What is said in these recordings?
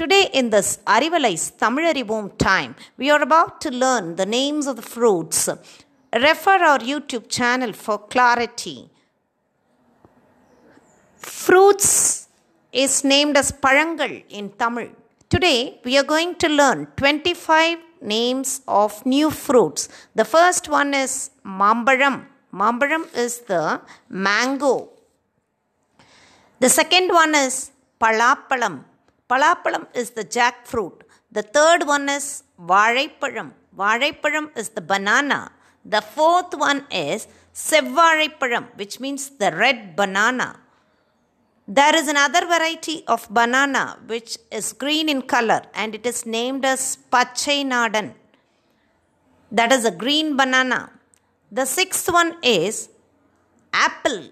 Today, in this Arivalais Tamilarivom time, we are about to learn the names of the fruits. Refer our YouTube channel for clarity. Fruits is named as Parangal in Tamil. Today, we are going to learn 25 names of new fruits. The first one is Mambaram. Mambaram is the mango. The second one is Palapalam. Palapalam is the jackfruit. The third one is Varaipalam. Varaipalam is the banana. The fourth one is Sevvaraipalam, which means the red banana. There is another variety of banana which is green in color and it is named as Pachai Nadan. That is a green banana. The sixth one is apple.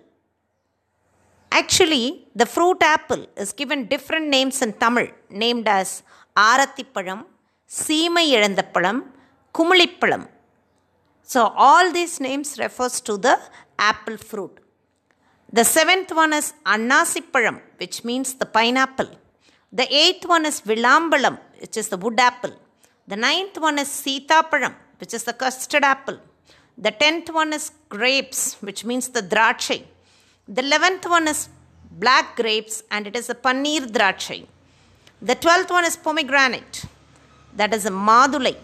Actually, the fruit apple is given different names in Tamil, named as Arathipalam, Seemai Elandapalam. So, all these names refers to the apple fruit. The seventh one is Annasipalam, which means the pineapple. The eighth one is Vilambalam, which is the wood apple. The ninth one is Sitapalam, which is the custard apple. The tenth one is grapes, which means the drachai. The eleventh one is black grapes, and it is a paneer drachai. The twelfth one is pomegranate, that is a madulai.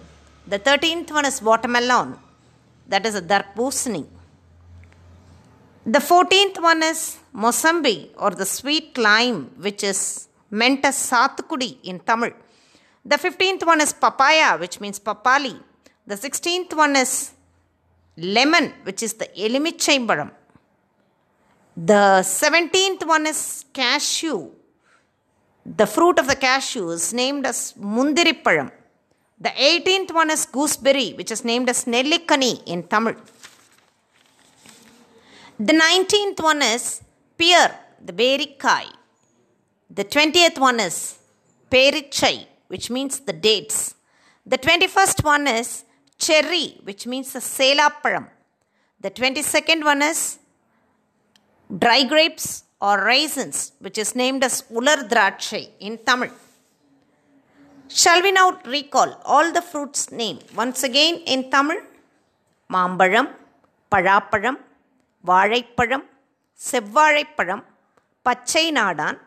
The thirteenth one is watermelon, that is a darbusani. The 14th one is Mosambi or the sweet lime, which is meant as satkudi in Tamil. The 15th one is papaya, which means papali. The 16th one is lemon, which is the elimichaimbaram. The 17th one is cashew. The fruit of the cashew is named as mundiriparam. The 18th one is gooseberry, which is named as nellikani in Tamil. The 19th one is pear, the berikai. The 20th one is perichai, which means the dates. The 21st one is cherry, which means the selaparam. The 22nd one is dry grapes or raisins, which is named as ular drachai in Tamil. Shall we now recall all the fruits name once again in Tamil? Mambaram, Palaparam, வாழைப்பழம் செவ்வாழைப்பழம் பச்சை நாடான்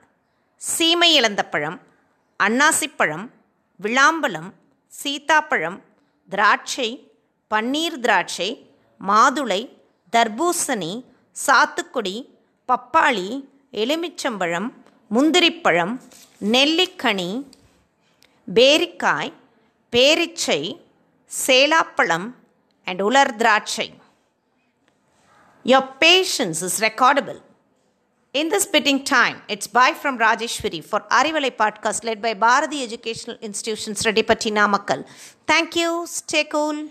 சீமை இழந்தப்பழம் அன்னாசிப்பழம் விளாம்பழம் சீத்தாப்பழம் திராட்சை பன்னீர் திராட்சை மாதுளை தர்பூசணி சாத்துக்குடி பப்பாளி எலுமிச்சம்பழம் முந்திரிப்பழம் நெல்லிக்கனி பேரிக்காய் பேரிச்சை சேலாப்பழம் அண்ட் உலர் திராட்சை Your patience is recordable. In this bidding time, it's bye from Rajeshwari for Arivalai podcast led by Bharati Educational Institutions, Redipati Namakkal. Thank you. Stay cool.